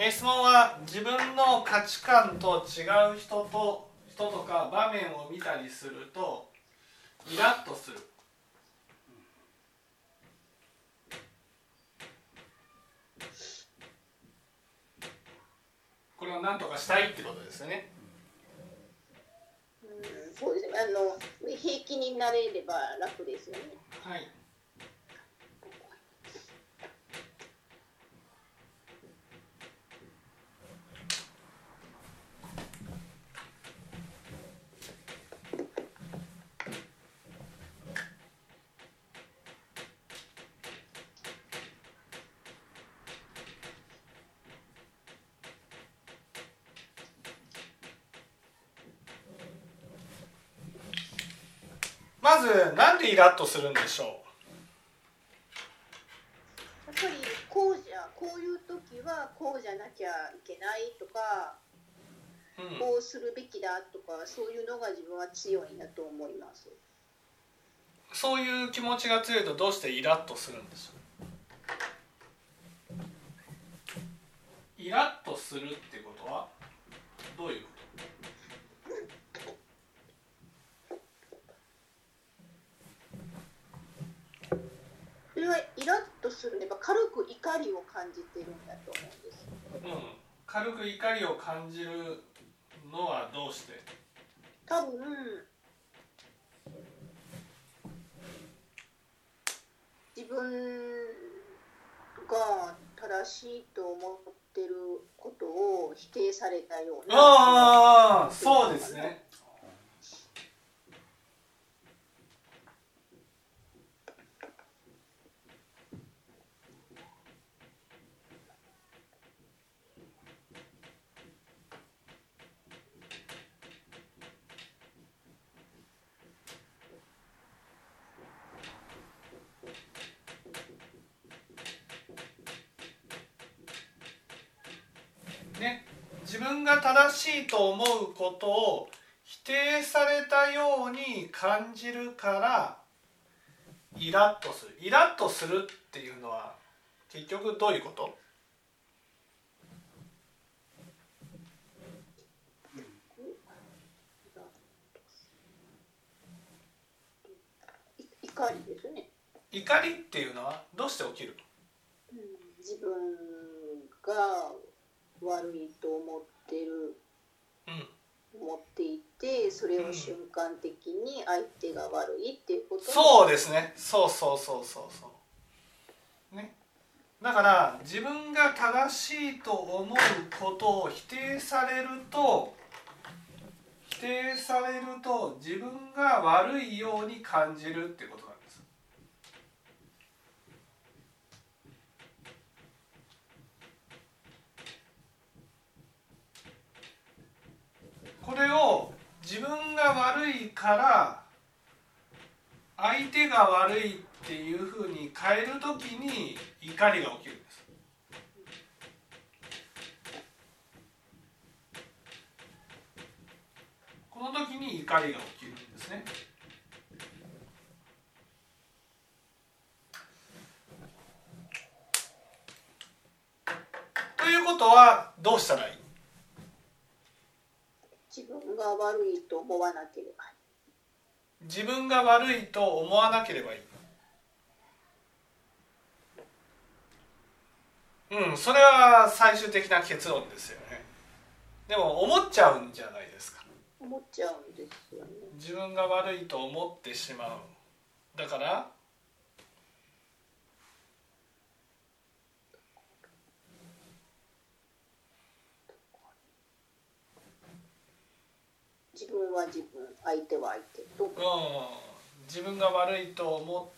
えー質問は自分の価値観と違う人と人とか場面を見たりするとイラッとする。これを何とかしたいってことですよね。うんそうですね。あの平気になれれば楽ですよね。はいまずなんでイラッとするんでしょやっぱりこうじゃこういう時はこうじゃなきゃいけないとかう、うん、こうするべきだとかそういうのが自分は強いなと思います。そういう気持ちが強いとどうしてイラッとするんでしょう？イラッとするってことはどういうこそれはイラッとするやっぱ軽く怒りを感じてるんだと思うん。ですと、うん、軽く怒りを感じるのはどうして？多分自分が正しいと思ってることを否定されたようなああそうですねね自分が正しいと思うことを否定されたように感じるからイラッとする。イラッとするっていうのは結局どういうこと？怒りですね、怒りっていうのはどうして起きるうん、自分が悪いと思ってるうん。思っていてそれを瞬間的に相手が悪いっていうことにそうですね。そうそうそうそうそう。ね。だから自分が正しいと思うことを否定されると否定されると自分が悪いように感じるってことなんですこれを自分が悪いから相手が悪いっていうふうに変えるときに怒りが起きるんです。この時に怒りが起きるんですね。ということはどうしたらいい？が悪いと思わなければ自分が悪いと思わなければいい。うんそれは最終的な結論ですよね。でも思っちゃうんじゃないですか。思っちゃうんですよね。自分が悪いと思ってしまう。だから自分は自分相手は相手。とうん。自分が悪いと思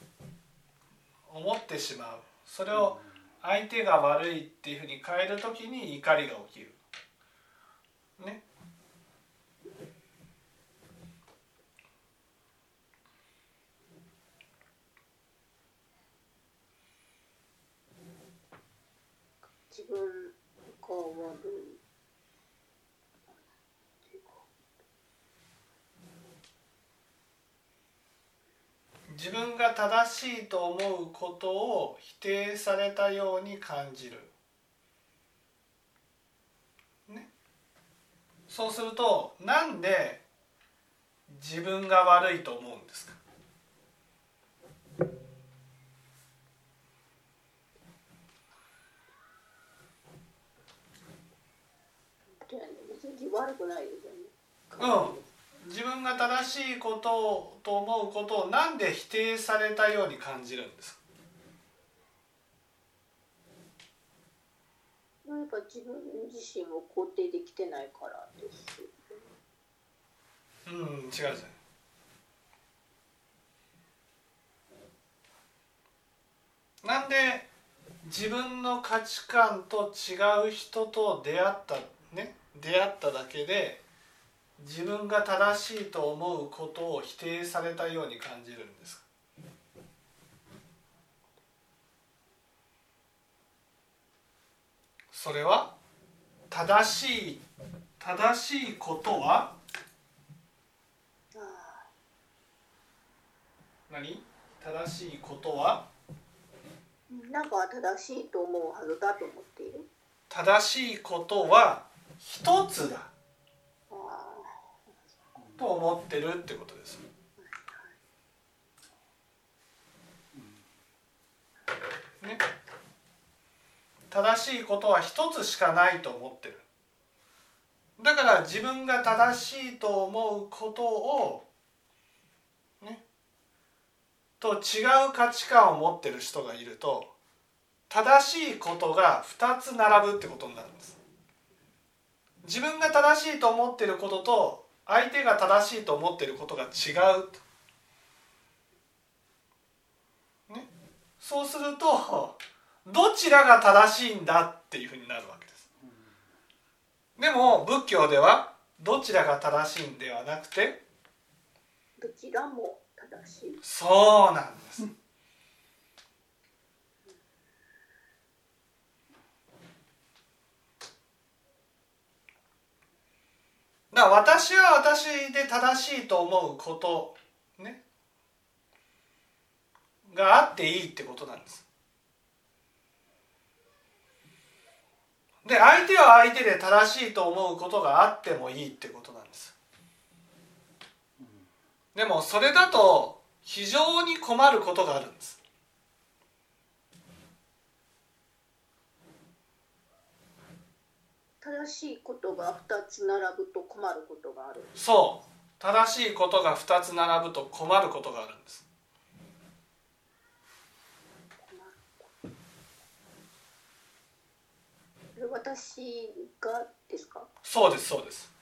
思ってしまう。それを相手が悪いっていうふうに変える時に怒りが起きるね自分が悪い自分が正しいと思うことを否定されたように感じる。ね、そうするとなんで自分が悪いと思うんですか？別に悪くないですよね。うん自分が正しいことをと思うことをなんで否定されたように感じるんですか？やっぱ自分自身を肯定できてないからです。うん違うじゃん。なんで自分の価値観と違う人と出会ったね？出会っただけで自分が正しいと思うことを否定されたように感じるんですか？それは正しい正しいことは？あ何？正しいことは？あなんか正しいと思うはずだと思っている。正しいことは一つだと思ってるってことです。ね、正しいことは一つしかないと思ってる。だから自分が正しいと思うことをねと違う価値観を持ってる人がいると正しいことが2つ並ぶってことになるんです。自分が正しいと思ってることと相手が正しいと思っていることが違う。と、ね、そうするとどちらが正しいんだっていうふうになるわけです。でも仏教ではどちらが正しいんではなくてどちらも正しい。そうなんですだから私は私で正しいと思うことね。があっていいってことなんです。で相手は相手で正しいと思うことがあってもいいってことなんです。でもそれだと非常に困ることがあるんです。正しいことが2つ並ぶと困ることがある。そう。正しいことが2つ並ぶと困ることがあるんです。私がですか？そうですそうです。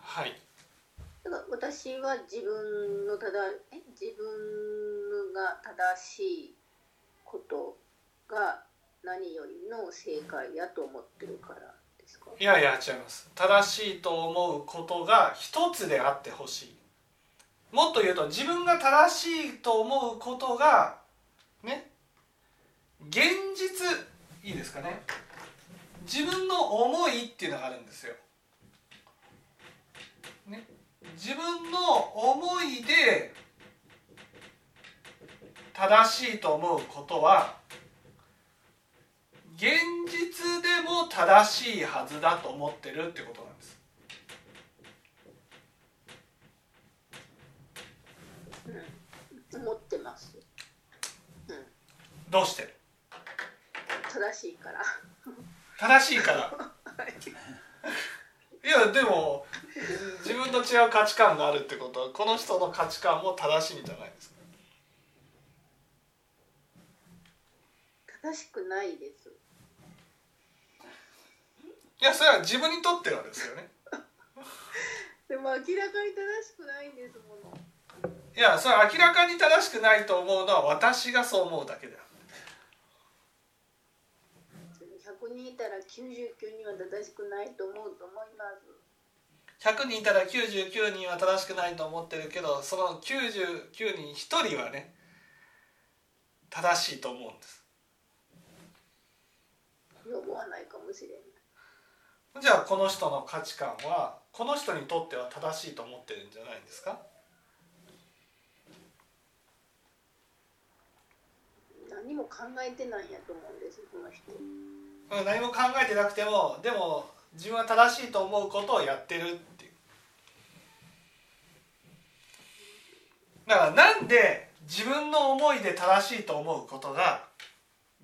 はい。だから私は自分のただえ？自分が正しいことが何よりの正解やと思ってるからですか？いやいや違います。正しいと思うことが一つであってほしい。もっと言うと自分が正しいと思うことがね現実いいですかね？自分の思いっていうのがあるんですよ、ね、自分の思いで正しいと思うことは現実でも正しいはずだと思ってるってことなんです。思ってます。どうして？正しいから。正しいから。いやでも自分と違う価値観があるってことはこの人の価値観も正しいんじゃないですか？正しくないですいやそれは自分にとってはですよね。でも明らかに正しくないんですもの。いやそれは明らかに正しくないと思うのは私がそう思うだけである100人いたら99人は正しくないと思うと思います。100人いたら99人は正しくないと思ってるけどその99人1人はね正しいと思うんです。思わないかもしれないじゃあこの人の価値観はこの人にとっては正しいと思ってるんじゃないんですか？何も考えてないんやと思うんですこの人。うん何も考えてなくてもでも自分は正しいと思うことをやってるっていう。だからなんで自分の思いで正しいと思うことが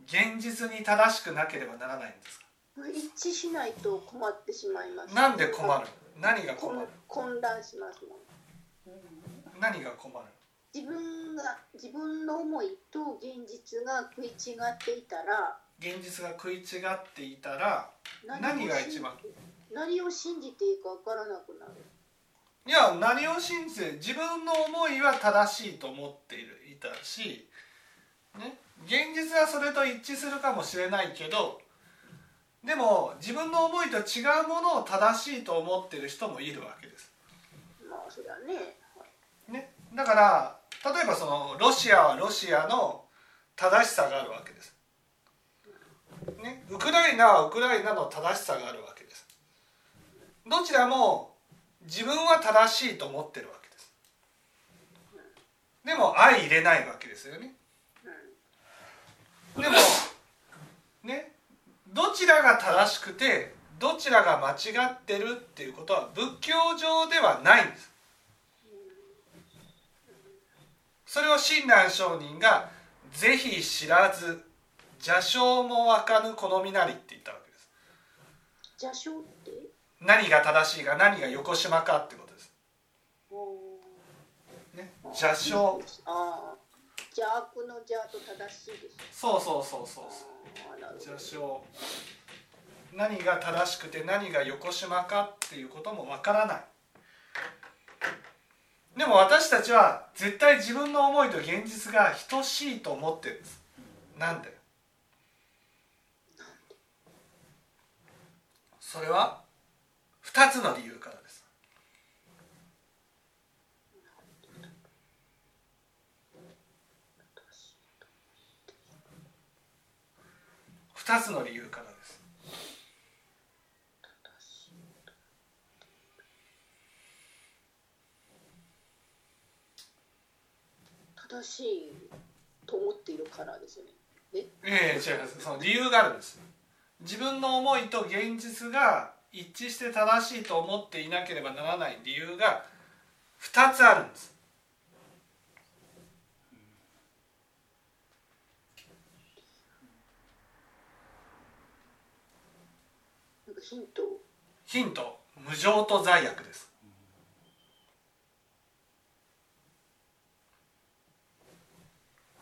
現実に正しくなければならないんですか？一致しないと困ってしまいます。なんで困る何が困る？混乱しますもん何が困る？自分が自分の思いと現実が食い違っていたら現実が食い違っていたら何が一番？何を信じていいか分からなくなる。いや何を信じて自分の思いは正しいと思っているいたし、ね、現実はそれと一致するかもしれないけどでも自分の思いと違うものを正しいと思ってる人もいるわけです。まあそれはね、ね、だから例えばそのロシアはロシアの正しさがあるわけです。ね、ウクライナはウクライナの正しさがあるわけです。どちらも自分は正しいと思ってるわけです。でも相入れないわけですよね。でもねどちらが正しくてどちらが間違ってるっていうことは仏教上ではないんです。それを親鸞上人が「ぜひ知らず邪正もわかぬ好みなり」って言ったわけです。邪正って？何が正しいか何が横島かってことです。ね、邪正。ああ邪悪の邪と正しいです。そうそうそうそう邪正。何が正しくて何が横島かっていうこともわからない。でも私たちは絶対自分の思いと現実が等しいと思ってるんです。なんで？それは？2つの理由からです。2つの理由からです。正しいと思っているからですよね。ええ違いますその理由があるんです自分の思いと現実が一致して正しいと思っていなければならない理由が2つあるんですなんかヒント？ヒント。無常と罪悪です。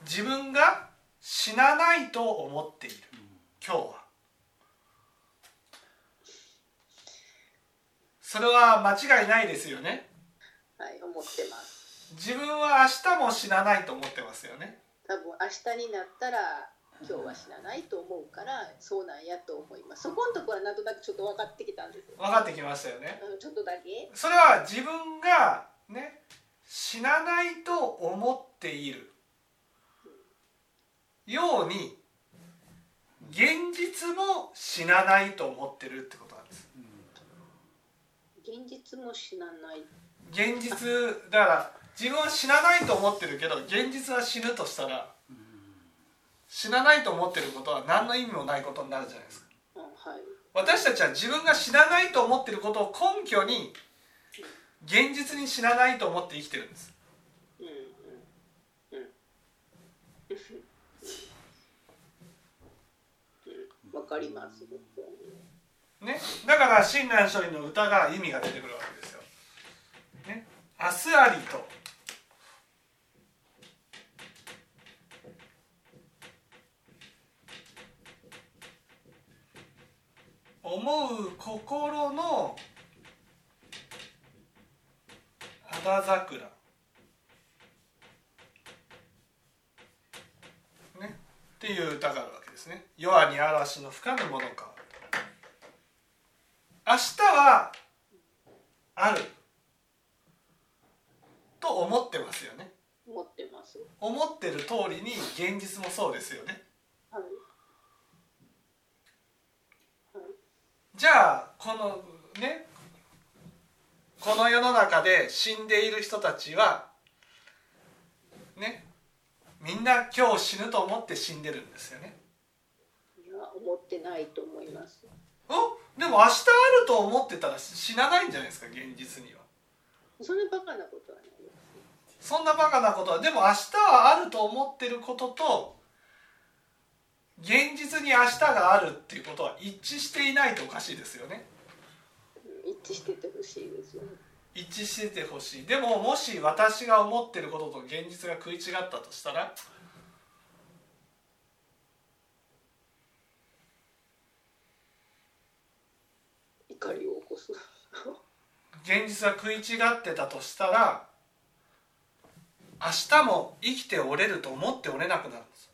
自分が死なないと思っている。今日は。それは間違いないですよね。はい思ってます。自分は明日も死なないと思ってますよね。多分明日になったら今日は死なないと思うからそうなんやと思います。そこのところはなんとなくちょっと分かってきたんですよ。分かってきましたよねうんちょっとだけ。それは自分がね死なないと思っているように現実も死なないと思ってるってことなんです現実も死なない。現実だから自分は死なないと思ってるけど現実は死ぬとしたら死なないと思ってることは何の意味もないことになるじゃないですか。うんはい。私たちは自分が死なないと思ってることを根拠に現実に死なないと思って生きてるんです。うんうんうん。うんわかります。ね、だから親鸞聖人の歌が意味が出てくるわけですよ。ね、明日ありと思う心の肌桜ねっていう歌があるわけですね。夜に嵐の吹かぬものか。明日はあると思ってますよね思ってます。思ってる通りに現実もそうですよねはい。はい。じゃあこのねこの世の中で死んでいる人たちはねみんな今日死ぬと思って死んでるんですよねてないと思います。おでも明日あると思ってたら死なないんじゃないですか現実には。そんなバカなことはないよそんなバカなことは。でも明日はあると思ってることと現実に明日があるっていうことは一致していないとおかしいですよね。うん一致しててほしいですよね。一致しててほしい。でももし私が思ってることと現実が食い違ったとしたら怒りを起こす現実が食い違ってたとしたら明日も生きておれると思っておれなくなるんです。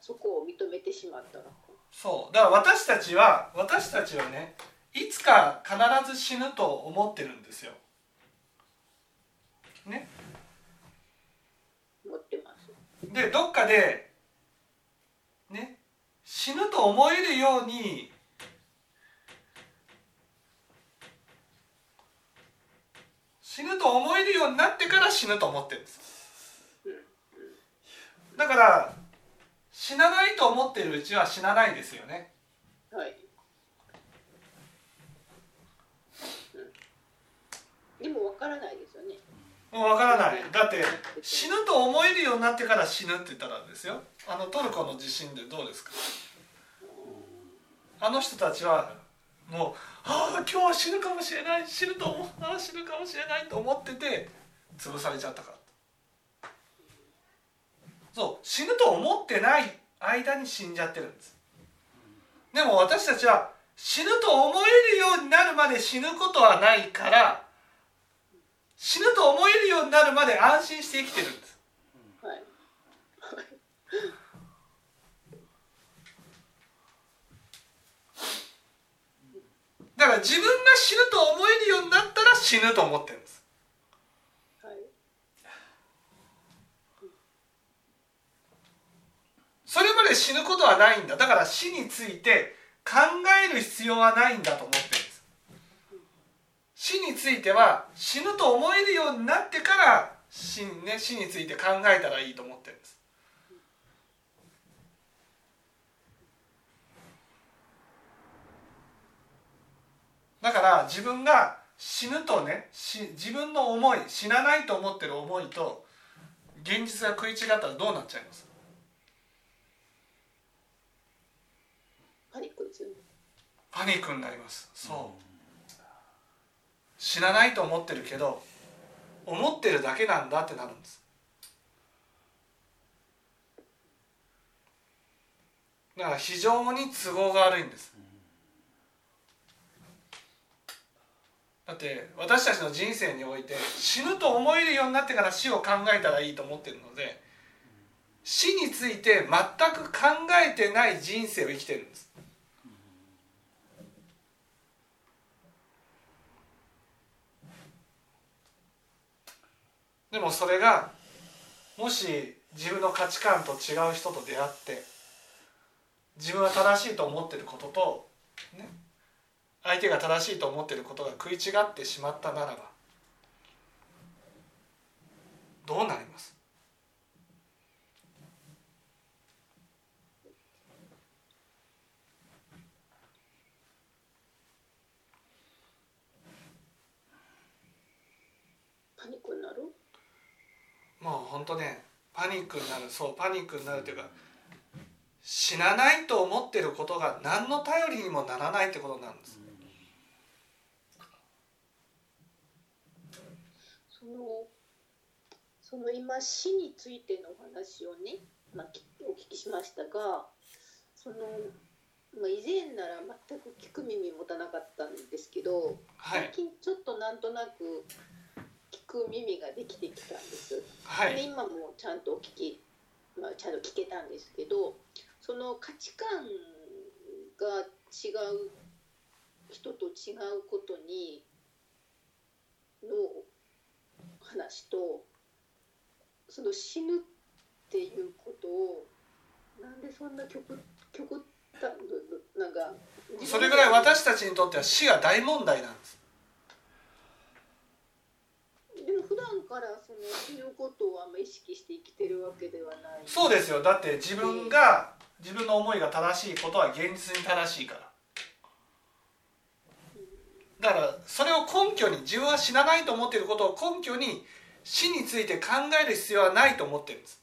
そこを認めてしまったらそう。だから私たちは私たちはねいつか必ず死ぬと思ってるんですよ。ね、思ってます。でどっかでね死ぬと思えるように死ぬと思えるようになってから死ぬと思ってるんです。だから死なないと思ってるうちは死なないですよね。はい、うん、でもわからないですよね。もうわからない。だって死ぬと思えるようになってから死ぬって言ったらですよあのトルコの地震でどうですか？あの人たちはもう「ああ今日は死ぬかもしれない死ぬと思うああ死ぬかもしれない」と思ってて潰されちゃったか。らそう死ぬと思ってない間に死んじゃってるんです。でも私たちは死ぬと思えるようになるまで死ぬことはないから死ぬと思えるようになるまで安心して生きてるんですはいだから自分が死ぬと思えるようになったら死ぬと思ってるんです。はいそれまで死ぬことはないんだ。だから死について考える必要はないんだと思ってるんです。死については死ぬと思えるようになってから死,、ね、死について考えたらいいと思ってるんです。だから自分が死ぬとねし自分の思い死なないと思ってる思いと現実が食い違ったらどうなっちゃいます？パニックですよね。パニックになります。そう。死なないと思ってるけど思ってるだけなんだってなるんです。だから非常に都合が悪いんですだって私たちの人生において死ぬと思えるようになってから死を考えたらいいと思ってるので死について全く考えてない人生を生きてるんです。でもそれがもし自分の価値観と違う人と出会って自分は正しいと思ってることと、ね、相手が正しいと思ってることが食い違ってしまったならばどうなります？パニックになる？もう本当ねパニックになるそうパニックになるというか死なないと思ってることが何の頼りにもならないってことなんですそのその今死についてのお話をね、まあ、きお聞きしましたがその、まあ、以前なら全く聞く耳持たなかったんですけどはい最近ちょっとなんとなく聞く耳ができてきたんです。ではい今もちゃんとお聞き、まあ、ちゃんと聞けたんですけどその価値観が違う人と違うことにの話とその死ぬっていうことをなんでそんな極極端なんかそれぐらい私たちにとっては死が大問題なんです。でも普段からその死ぬことをあんま意識して生きてるわけではない。そうですよだって自分が自分の思いが正しいことは現実に正しいからだからそれを根拠に自分は死なないと思っていることを根拠に死について考える必要はないと思ってるんです。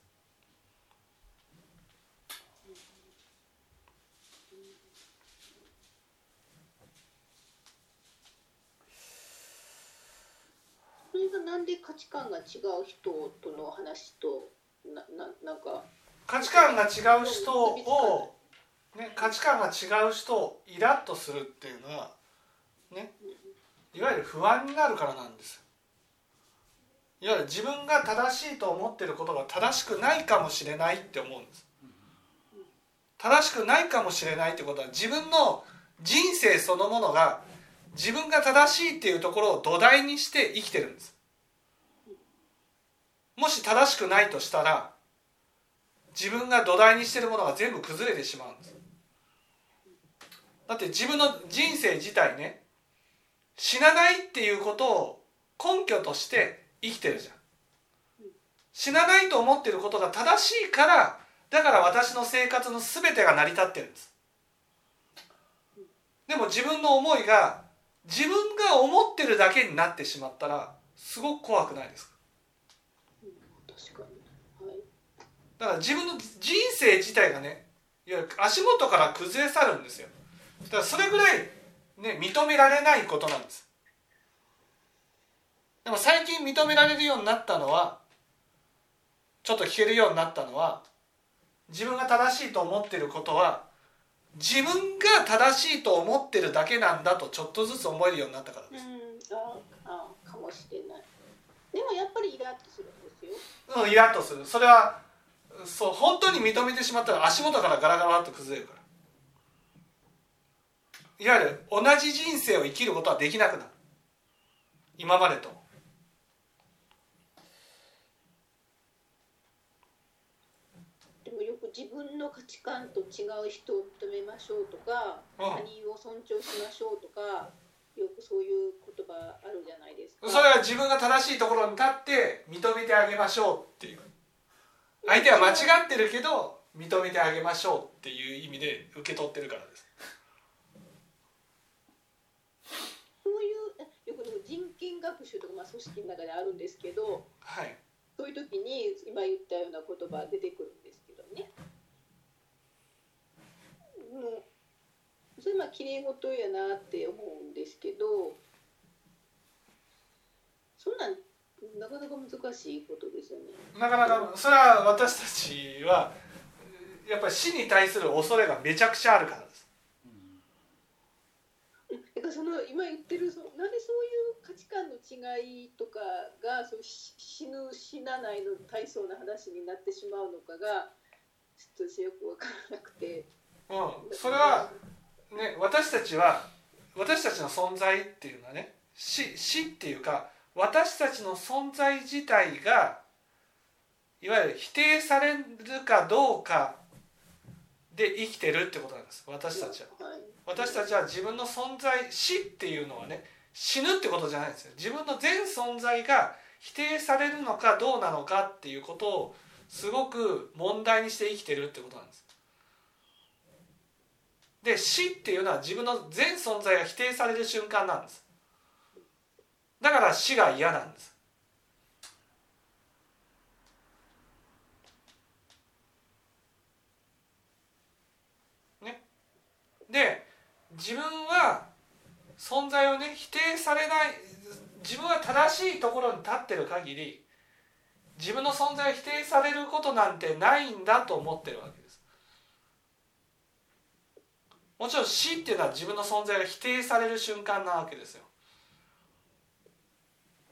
それがなんで価値観が違う人との話となななんか。価値観が違う人を、ね、価値観が違う人をイラッとするっていうのはね。いわゆる不安になるからなんです。いわゆる自分が正しいと思ってることが正しくないかもしれないって思うんです。正しくないかもしれないってことは自分の人生そのものが自分が正しいっていうところを土台にして生きてるんです。もし正しくないとしたら自分が土台にしてるものが全部崩れてしまうんです。だって自分の人生自体ね死なないっていうことを根拠として生きてるじゃん。死なないと思ってることが正しいからだから私の生活の全てが成り立ってるんです。でも自分の思いが自分が思ってるだけになってしまったらすごく怖くないですか？だから自分の人生自体がねいわゆる足元から崩れ去るんですよ。だからそれぐらい、ね、認められないことなんです。でも最近認められるようになったのはちょっと聞けるようになったのは自分が正しいと思ってることは自分が正しいと思ってるだけなんだとちょっとずつ思えるようになったからです、うんああかもしれない。でもやっぱりイラッとするんですよ。うん、イラッとする。それはそう本当に認めてしまったら足元からガラガラっと崩れるからいわゆる同じ人生を生きることはできなくなる。今までと。でもよく自分の価値観と違う人を認めましょうとか、うん。他人を尊重しましょうとかよくそういう言葉あるじゃないですか。それは自分が正しいところに立って認めてあげましょうっていう。相手は間違ってるけど認めてあげましょうっていう意味で受け取ってるからですそういうえよくでも人権学習とか、まあ、組織の中であるんですけどはいそういう時に今言ったような言葉出てくるんですけどね。もうそれまあ綺麗事やなって思うんですけどそんなんなかなか難しいことですよね。なかなかそれは私たちはやっぱり死に対する恐れがめちゃくちゃあるからからその今言ってるそのなんでそういう価値観の違いとかがそうし死ぬ死なないの大層な話になってしまうのかがちょっと私よく分からなくて。うん、それは、ね、私たちは私たちの存在っていうのはね死死っていうか私たちの存在自体がいわゆる否定されるかどうかで生きてるってことなんです私たちは。はい私たちは自分の存在死っていうのはね死ぬってことじゃないんですよ。自分の全存在が否定されるのかどうなのかっていうことをすごく問題にして生きてるってことなんです。で死っていうのは自分の全存在が否定される瞬間なんです。だから死が嫌なんですねで自分は存在をね否定されない自分は正しいところに立ってる限り自分の存在を否定されることなんてないんだと思ってるわけです。もちろん死っていうのは自分の存在が否定される瞬間なわけですよ。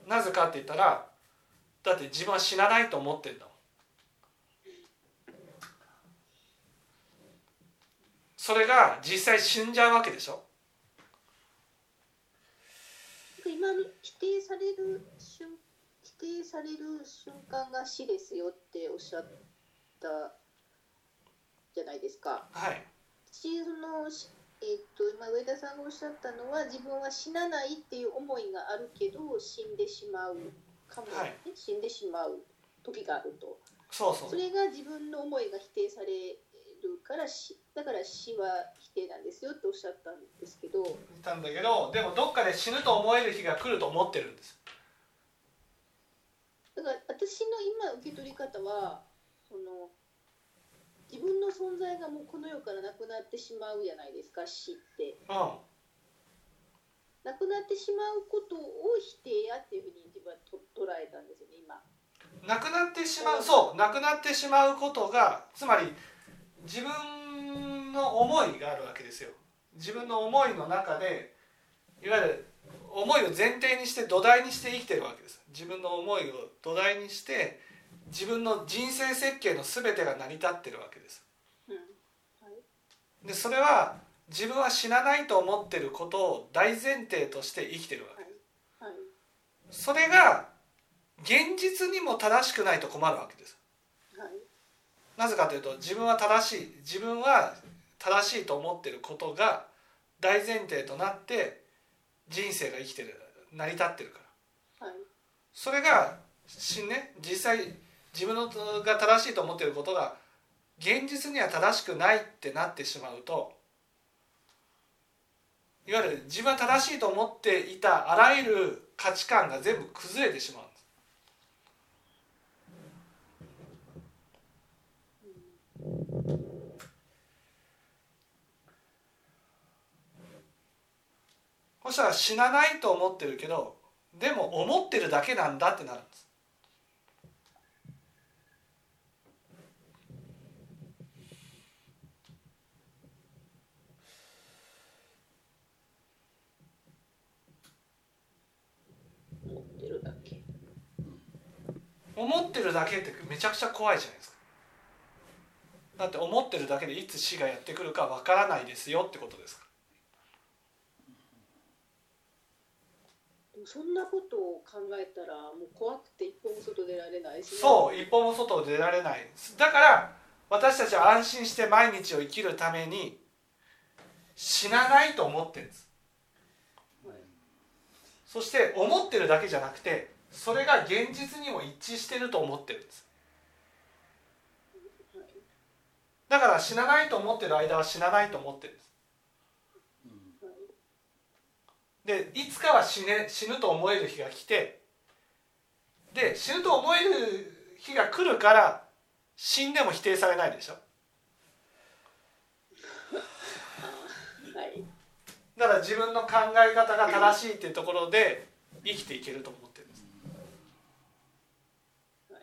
なぜかって言ったらだって自分は死なないと思ってるんだもんそれが実際死んじゃうわけでしょ。今の否定される瞬否定される瞬間が死ですよっておっしゃったじゃないですか。はい。私そのしえっと今上田さんがおっしゃったのは自分は死なないっていう思いがあるけど死んでしまうかも、ね。はい。死んでしまう時があると。そうそう。それが自分の思いが否定されるから死だから死は否定なんですよっておっしゃったんですけど。言ったんだけどでもどっかで死ぬと思える日が来ると思ってるんです。だから私の今受け取り方はその自分の存在がもうこの世からなくなってしまうじゃないですか死って。うなくなってしまうことを否定やっていうふうに自分はと捉えたんですよね今。んなくなってしまうそう。なくなってしまうことがつまり自分の思いがあるわけですよ。自分の思いの中でいわゆる思いを前提にして土台にして生きてるわけです。自分の思いを土台にして自分の人生設計の全てが成り立ってるわけです。でそれは自分は死なないと思ってることを大前提として生きてるわけ。はい。それが現実にも正しくないと困るわけです。はいなぜかというと自分は正しい自分は正しいと思ってることが大前提となって人生が生きてる成り立ってるから。はい。それがしね実際自分のが正しいと思ってることが現実には正しくないってなってしまうといわゆる自分は正しいと思っていたあらゆる価値観が全部崩れてしまうそしたら死なないと思ってるけどでも思ってるだけなんだってなるんです。思ってるだけってめちゃくちゃ怖いじゃないですか。だって思ってるだけでいつ死がやってくるかわからないですよってことですかでもそんなことを考えたらもう怖くて一歩も外出られないしね、そう一歩も外を出られない。だから私たちは安心して毎日を生きるために死なないと思ってるんです。はい。そして思ってるだけじゃなくてそれが現実にも一致してると思ってるんです。はい。だから死なないと思ってる間は死なないと思ってるんですはいでいつかは死,、ね、死ぬと思える日が来てで死ぬと思える日が来るから死んでも否定されないでしょ。はい。だから自分の考え方が正しいっていうところで生きていけると思ってるんです。はい。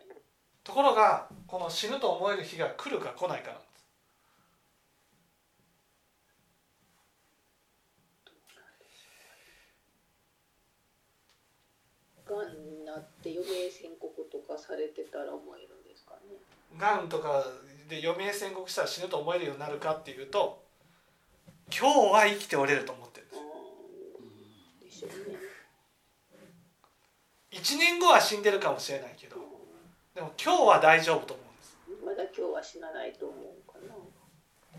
ところがこの死ぬと思える日が来るか来ないかなんですがんになって余命宣告とかされてたら思えるんですかね。がんとかで余命宣告したら死ぬと思えるようになるかっていうと今日は生きておれると思ってるんであーでしょうね。す1年後は死んでるかもしれないけどでも今日は大丈夫と思うんです。まだ今日は死なないと思うかな。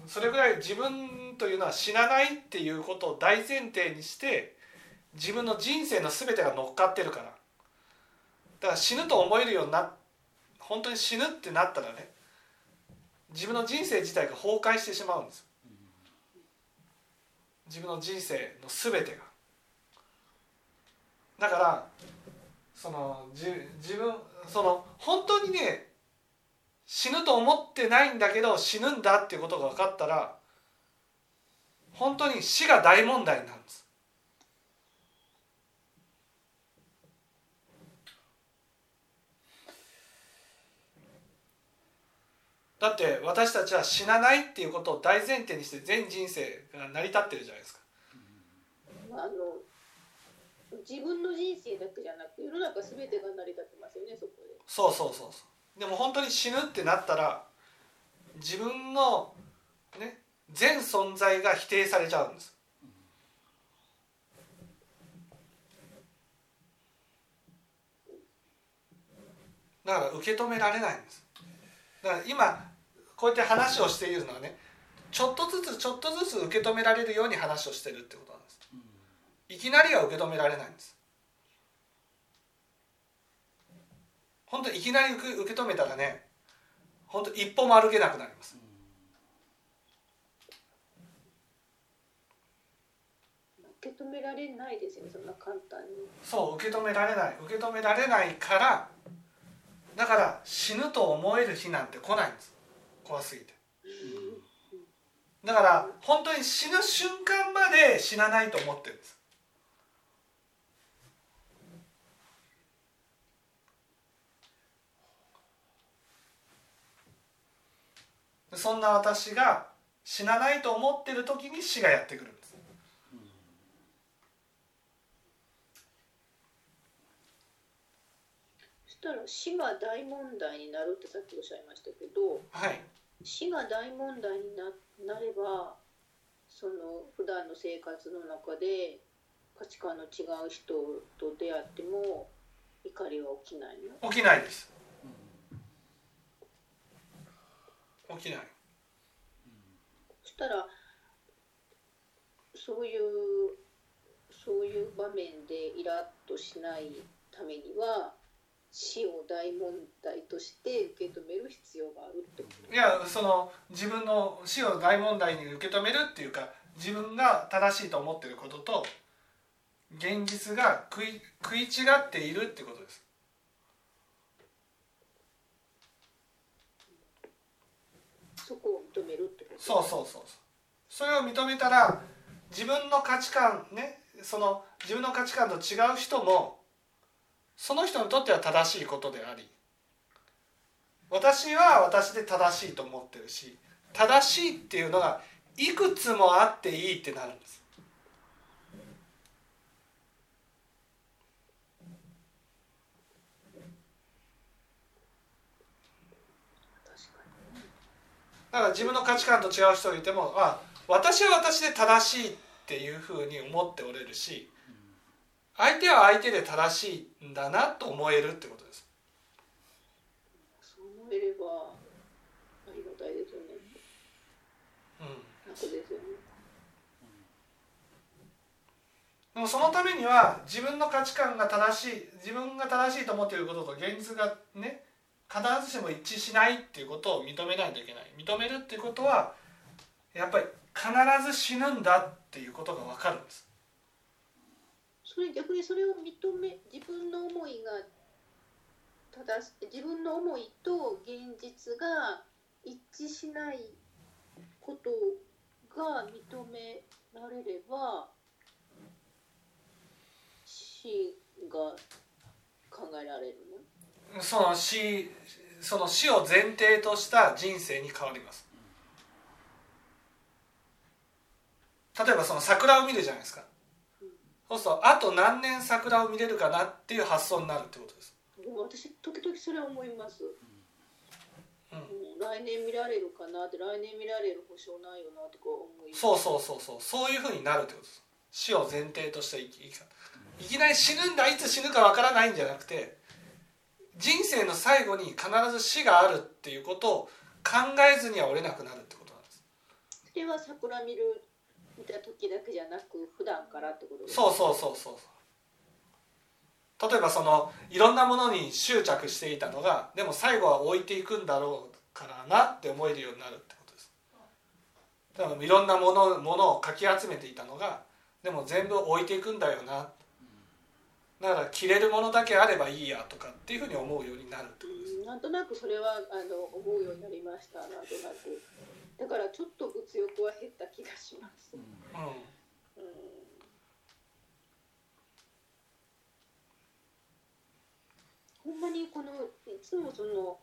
それぐらい自分というのは死なないっていうことを大前提にして自分の人生の全てが乗っかってるからだから死ぬと思えるようにな本当に死ぬってなったらね自分の人生自体が崩壊してしまうんです。自分の人生の全てが。だからその自分その本当にね死ぬと思ってないんだけど死ぬんだっていうことが分かったら本当に死が大問題なんです。だって私たちは死なないっていうことを大前提にして全人生が成り立ってるじゃないですか。まああの自分の人生だけじゃなく世の中全てが成り立ってますよねそこで。そうそうそうそう。でも本当に死ぬってなったら自分のね全存在が否定されちゃうんです。だから受け止められないんです。だから今こうやって話をしているのはねちょっとずつちょっとずつ受け止められるように話をしてるってことなんです。いきなりは受け止められないんです。本当いきなり受け止めたらね本当一歩も歩けなくなります。受け止められないですよそそう受け止められない。受け止められないからだから死ぬと思える日なんて来ないんです。怖すぎて。だから本当に死ぬ瞬間まで死なないと思ってるんです。そんな私が死なないと思ってる時に死がやってくるんです。そしたら死が大問題になるってさっきおっしゃいましたけどはい死が大問題にななればその普段の生活の中で価値観の違う人と出会っても怒りは起きないの？起きないです。起きない。そしたらそういうそういう場面でイラッとしないためには死を大問題として受け止める必要があるってこと？いやその自分の死を大問題に受け止めるっていうか自分が正しいと思ってることと現実が食い食い違っているってことです。そこを認めるってこと？そうそうそうそう。それを認めたら自分の価値観ねその自分の価値観と違う人もその人にとっては正しいことであり私は私で正しいと思ってるし正しいっていうのがいくつもあっていいってなるんです。だから自分の価値観と違う人がいてもあ私は私で正しいっていうふうに思っておれるし相手は相手で正しいんだなと思えるってことです。そう思えればありがたいですよね。うん。楽ですよね。でもそのためには自分の価値観が正しい自分が正しいと思っていることと現実がね必ずしも一致しないっていうことを認めないといけない。認めるっていうことはやっぱり必ず死ぬんだっていうことが分かるんですそれ逆にそれを認め自分の思いが正し自分の思いと現実が一致しないことが認められれば死が考えられるの？その死その死を前提とした人生に変わります。例えばその桜を見るじゃないですか。そうするとあと何年桜を見れるかなっていう発想になるってことです。私時々それは思います、うん。うん。来年見られるかなって来年見られる保証ないよなとか思いそうそうそうそうそういうふうになるってことです。死を前提とした生き生き方いきなり死ぬんだいつ死ぬかわからないんじゃなくて人生の最後に必ず死があるっていうことを考えずには折れなくなるってことなんです。それは桜見る見た時だけじゃなく普段からってことですそうそうそうそう。例えばそのいろんなものに執着していたのがでも最後は置いていくんだろうからなって思えるようになるってことです。だからいろんなものものをかき集めていたのがでも全部置いていくんだよな。だから着れるものだけあればいいやとかっていうふうに思うようになるってことです。うんなんとなくそれはあの思うようになりました。なんとなくだからちょっと物欲は減った気がします、うん。うん。ほんまにこのいつもその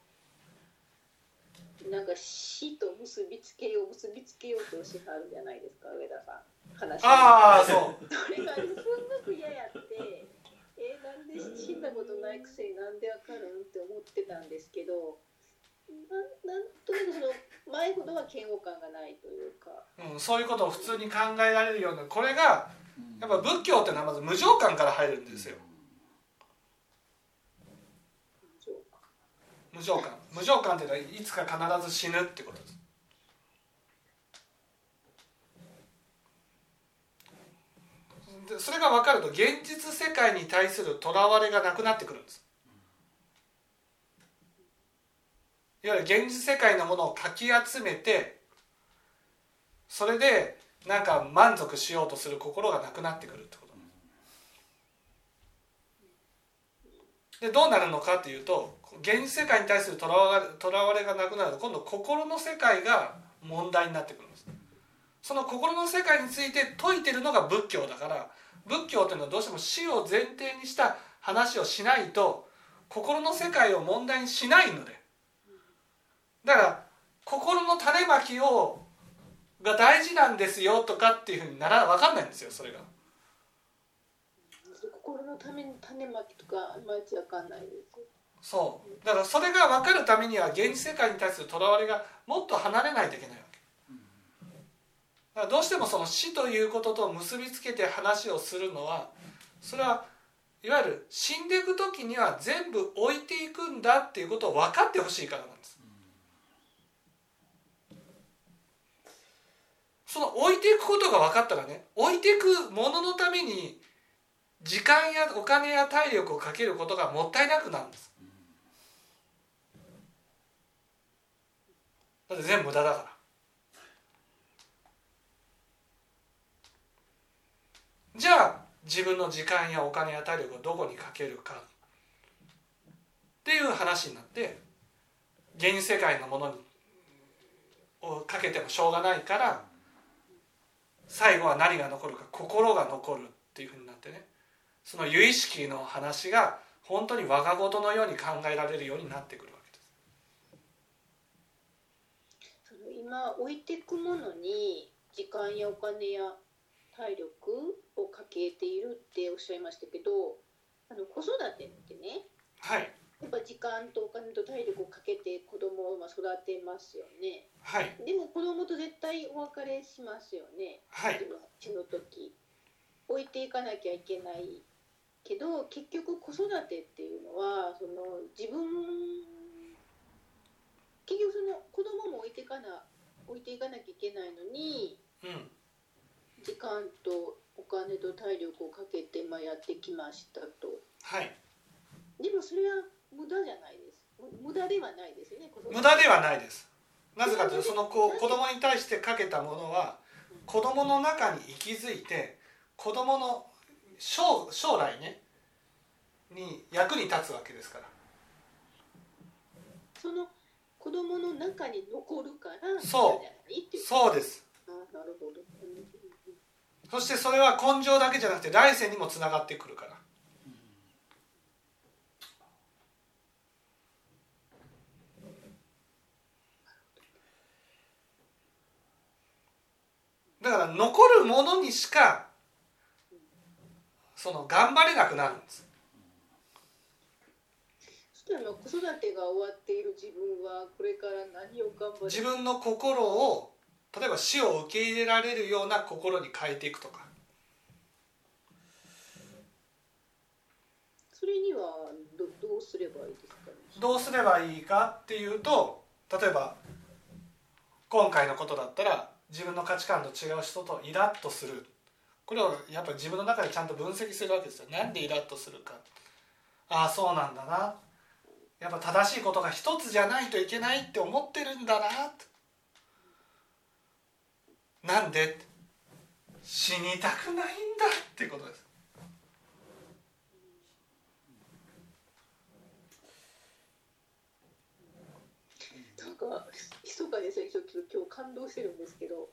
なんか死と結びつけよう結びつけようとしはるじゃないですか上田さん。話ああそう。それがすんごく嫌やって。えーなんで死んだことないくせになんでわかるんって思ってたんですけどななんとなくその前ほどは嫌悪感がないというか。うん、そういうことを普通に考えられるようなこれがやっぱ仏教っていうのはまず無常感から入るんですよ。無常感。無常感。っていうのはいつか必ず死ぬってことです。でそれが分かると現実世界に対するとらわれがなくなってくるんですいわゆる現実世界のものをかき集めてそれでなんか満足しようとする心がなくなってくるってこと。でどうなるのかっていうと現実世界に対するとらわとらわれがなくなると今度心の世界が問題になってくるんです。その心の世界について説いてるのが仏教だから仏教というのはどうしても死を前提にした話をしないと心の世界を問題にしないのでだから心の種まきをが大事なんですよとかっていうふうになら分かんないんですよそれが。心のために種まきとかいまいち分かんないですそう。だからそれが分かるためには現実世界に対するとらわれがもっと離れないといけないわけ。だからどうしてもその死ということと結びつけて話をするのはそれはいわゆる死んでいく時には全部置いていくんだっていうことを分かってほしいからなんですその置いていくことが分かったらね置いていくもののために時間やお金や体力をかけることがもったいなくなるんです。だって全部無駄だから。じゃあ自分の時間やお金や体力をどこにかけるかっていう話になって現世界のものにをかけてもしょうがないから最後は何が残るか心が残るっていうふうになってね。その由意識の話が本当に我が事のように考えられるようになってくるわけです。今置いていくものに時間やお金や体力をかけているっておっしゃいましたけどあの子育てってねはいやっぱ時間とお金と体力をかけて子供を育てますよね。はい。でも子供と絶対お別れしますよね。はい。死ぬ時置いていかなきゃいけないけど結局子育てっていうのはその自分結局その子供も置いていかな置いていかなきゃいけないのに、うん、時間とお金と体力をかけてまあやってきましたと。はい。でもそれは無駄じゃないです。無駄ではないですよね無駄ではないです。なぜかというとその子子供に対してかけたものは子供の中に息づいて子供の将将来ねに役に立つわけですから。その子供の中に残るからそう。そうです。あなるほど。そしてそれは根性だけじゃなくて来世にもつながってくるからだから残るものにしかその頑張れなくなるんです。子育てが終わっている自分はこれから何を頑張る？自分の心を例えば死を受け入れられるような心に変えていくとか。それにはどどうすればいいですか、ね、どうすればいいかっていうと例えば今回のことだったら自分の価値観と違う人とイラッとする。これをやっぱり自分の中でちゃんと分析するわけですよ。なんでイラッとするか。ああそうなんだな。やっぱ正しいことが一つじゃないといけないって思ってるんだななんで？死にたくないんだっていうことです。なんか密かにちょっと今日感動してるんですけど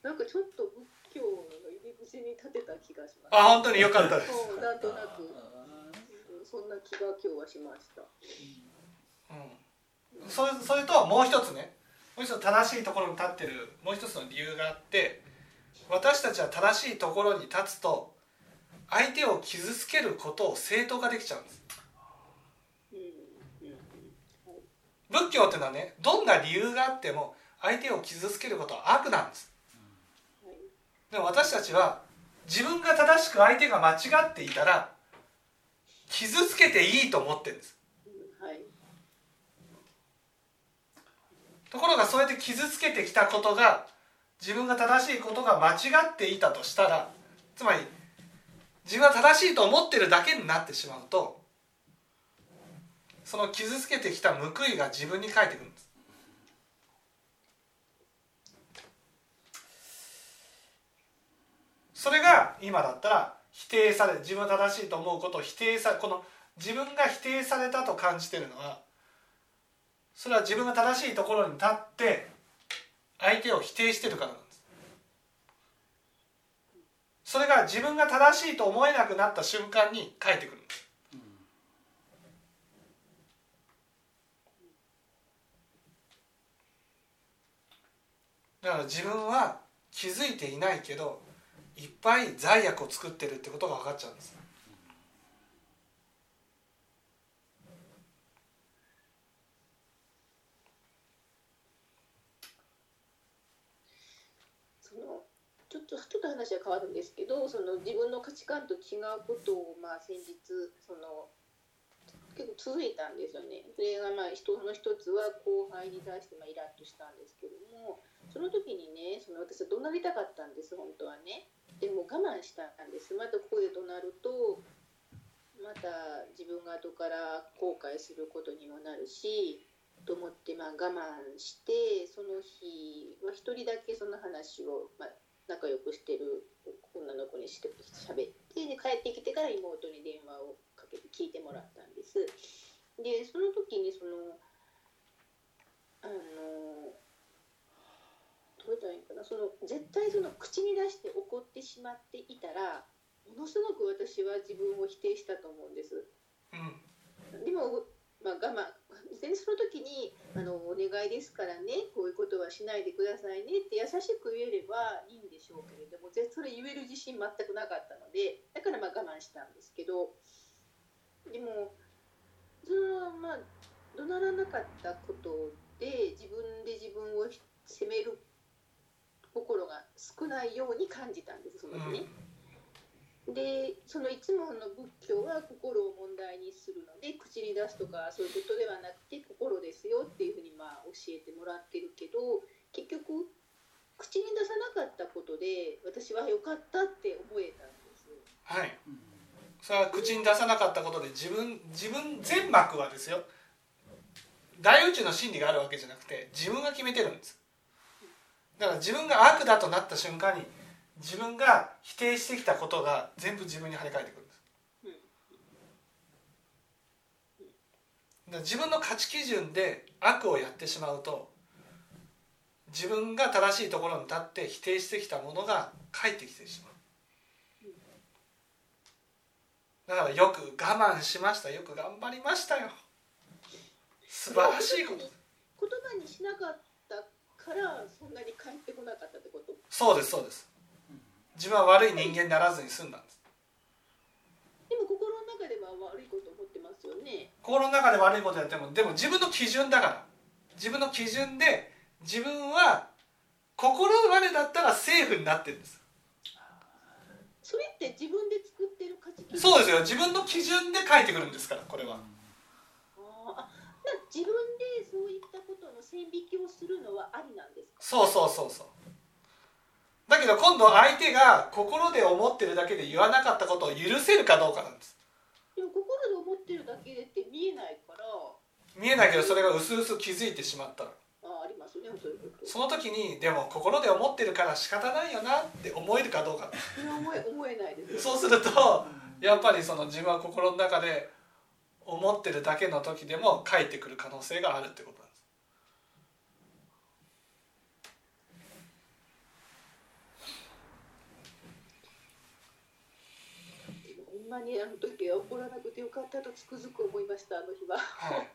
なんかちょっと仏教の入り口に立てた気がします。あ本当に良かったです。なんとなくそんな気が今日はしました、うん、それそれともう一つねもう一つ正しいところに立ってるもう一つの理由があって私たちは正しいところに立つと相手を傷つけることを正当化できちゃうんです仏教っていうのはねどんな理由があっても相手を傷つけることは悪なんです。でも私たちは自分が正しく相手が間違っていたら傷つけていいと思ってるんです、はい、ところがそうやって傷つけてきたことが自分が正しいことが間違っていたとしたらつまり自分は正しいと思ってるだけになってしまうとその傷つけてきた報いが自分に返ってくるんです。それが今だったら否定され自分が正しいと思うことを否定さこの自分が否定されたと感じてるのはそれは自分が正しいところに立って相手を否定してるからなんです。それが自分が正しいと思えなくなった瞬間に返ってくるんです。だから自分は気づいていないけどいっぱい罪悪を作ってるってことが分かっちゃうんですそのちょっとちょっと話は変わるんですけどその自分の価値観と違うことを、まあ、先日その結構続いたんですよね。それがまあ人の一つは後輩に対してまあイラッとしたんですけどもその時にねその私は怒鳴りたかったんです本当はね。でも我慢したんですまたここで怒鳴るとまた自分が後から後悔することにもなるしと思ってまあ我慢してその日は一人だけその話を、まあ、仲良くしてる女の子にして喋ってで帰ってきてから妹に電話をかけて聞いてもらったんです。でその時にそのあのどうたらいいかなその絶対その口に出して怒ってしまっていたらものすごく私は自分を否定したと思うんです。うんでも、まあ、我慢でその時にあの「お願いですからねこういうことはしないでくださいね」って優しく言えればいいんでしょうけれどもぜそれ言える自信全くなかったのでだからまあ我慢したんですけどでもそのまあ怒鳴らなかったことで自分で自分を責める心が少ないように感じたんですその時ね。でそのいつもの仏教は心を問題にするので口に出すとかそういうことではなくて心ですよっていうふうにまあ教えてもらってるけど結局口に出さなかったことで私は良かったって思えたんです。はいそれは口に出さなかったことで自分自分全幕はですよ大宇宙の真理があるわけじゃなくて自分が決めてるんですだから自分が悪だとなった瞬間に自分が否定してきたことが全部自分に跳ね返ってくるんです。自分の価値基準で悪をやってしまうと自分が正しいところに立って否定してきたものが返ってきてしまう。だからよく我慢しましたよく頑張りましたよ。素晴らしいこと。言葉にしなかった。からそんなに返ってこなかったってこと？そうですそうです。自分は悪い人間にならずに済んだんです。でも心の中では悪いこと思ってますよね。心の中で悪いことやってもでも自分の基準だから。自分の基準で自分は心までだったらセーフになってるんです。それって自分で作ってる価値そうですよ。自分の基準で書いてくるんですからこれは。あーあな自分でそういったことの線引きをするのはありなんですか？そうそうそうそう。だけど今度相手が心で思ってるだけで言わなかったことを許せるかどうかなんです。でも心で思ってるだけでって見えないから。見えないけどそれが薄々気づいてしまったら。あありますねそういうこと。その時にでも心で思ってるから仕方ないよなって思えるかどうか。思え思えないですそうするとやっぱりその自分は心の中で思ってるだけの時でも返ってくる可能性があるってことなんです。ほんまにあの時は怒らなくてよかったとつくづく思いましたあの日は。はい。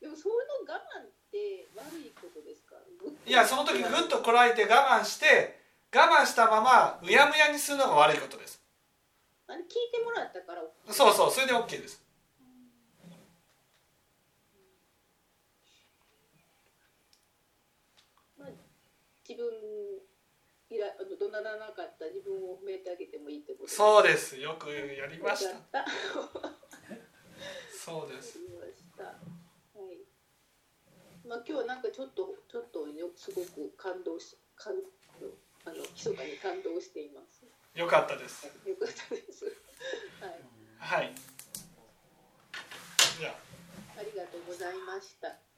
でもそういうの我慢って悪いことですか？いやその時ぐっとこらえて我慢して我慢したままうやむやにするのが悪いことですあれ聞いてもらったからそうそうそれで OK です。まあ、自分いらあの怒鳴らなかった自分を褒めてあげてもいいってことそうです。よくやりました。そうです。はい。まあ今日はなんかちょっとちょっとよすごく感動し感あの密かに感動しています。よかったですよかったです。はい。はいじゃあありがとうございました。